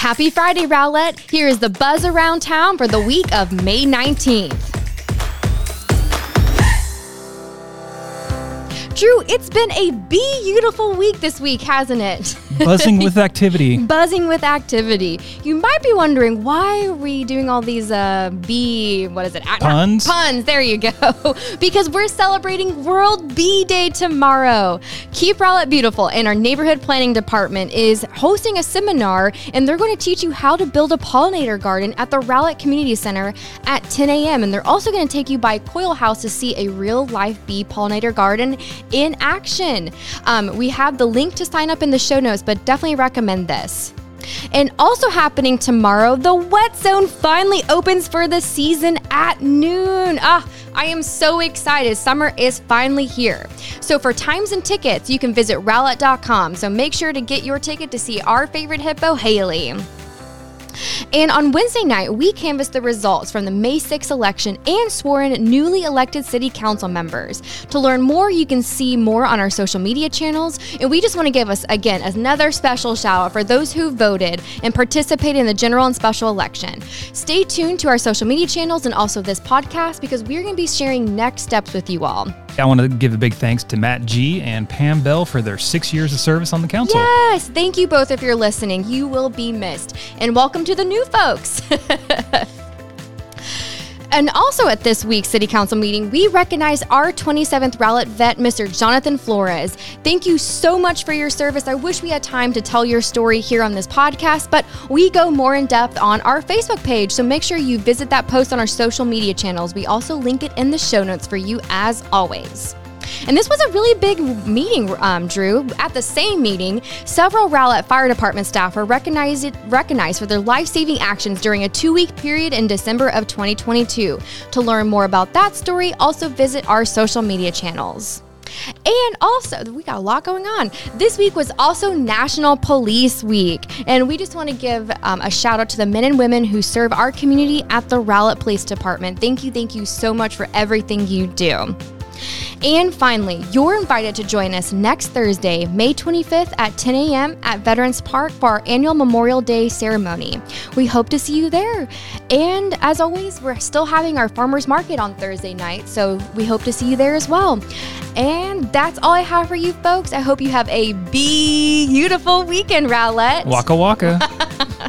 Happy Friday, Rowlett. Here is the buzz around town for the week of May 19th. Drew, it's been a beautiful week this week, hasn't it? Buzzing with activity. Buzzing with activity. You might be wondering why are we doing all these uh bee what is it? Puns? Puns. There you go. because we're celebrating World Bee Day tomorrow. Keep Rowlett Beautiful and our neighborhood planning department is hosting a seminar and they're going to teach you how to build a pollinator garden at the Rowlett Community Center at 10 a.m. And they're also going to take you by Coyle House to see a real life bee pollinator garden in action. Um, we have the link to sign up in the show notes, but definitely recommend this. And also happening tomorrow, the Wet Zone finally opens for the season at noon. Ah, I am so excited. Summer is finally here. So for times and tickets, you can visit rowlett.com. So make sure to get your ticket to see our favorite hippo, Haley. And on Wednesday night, we canvassed the results from the May 6 election and sworn newly elected city council members. To learn more, you can see more on our social media channels. And we just want to give us, again, another special shout out for those who voted and participated in the general and special election. Stay tuned to our social media channels and also this podcast because we're going to be sharing next steps with you all. I want to give a big thanks to Matt G and Pam Bell for their six years of service on the council. Yes, thank you both if you're listening. You will be missed. And welcome to the new folks. And also at this week's City Council meeting, we recognize our 27th Rowlett vet, Mr. Jonathan Flores. Thank you so much for your service. I wish we had time to tell your story here on this podcast, but we go more in depth on our Facebook page. So make sure you visit that post on our social media channels. We also link it in the show notes for you as always. And this was a really big meeting, um, Drew. At the same meeting, several Rowlett Fire Department staff were recognized, recognized for their life saving actions during a two week period in December of 2022. To learn more about that story, also visit our social media channels. And also, we got a lot going on. This week was also National Police Week. And we just want to give um, a shout out to the men and women who serve our community at the Rowlett Police Department. Thank you, thank you so much for everything you do. And finally, you're invited to join us next Thursday, May 25th at 10 a.m. at Veterans Park for our annual Memorial Day ceremony. We hope to see you there. And as always, we're still having our farmers market on Thursday night, so we hope to see you there as well. And that's all I have for you folks. I hope you have a beautiful weekend, Rowlett. Waka waka.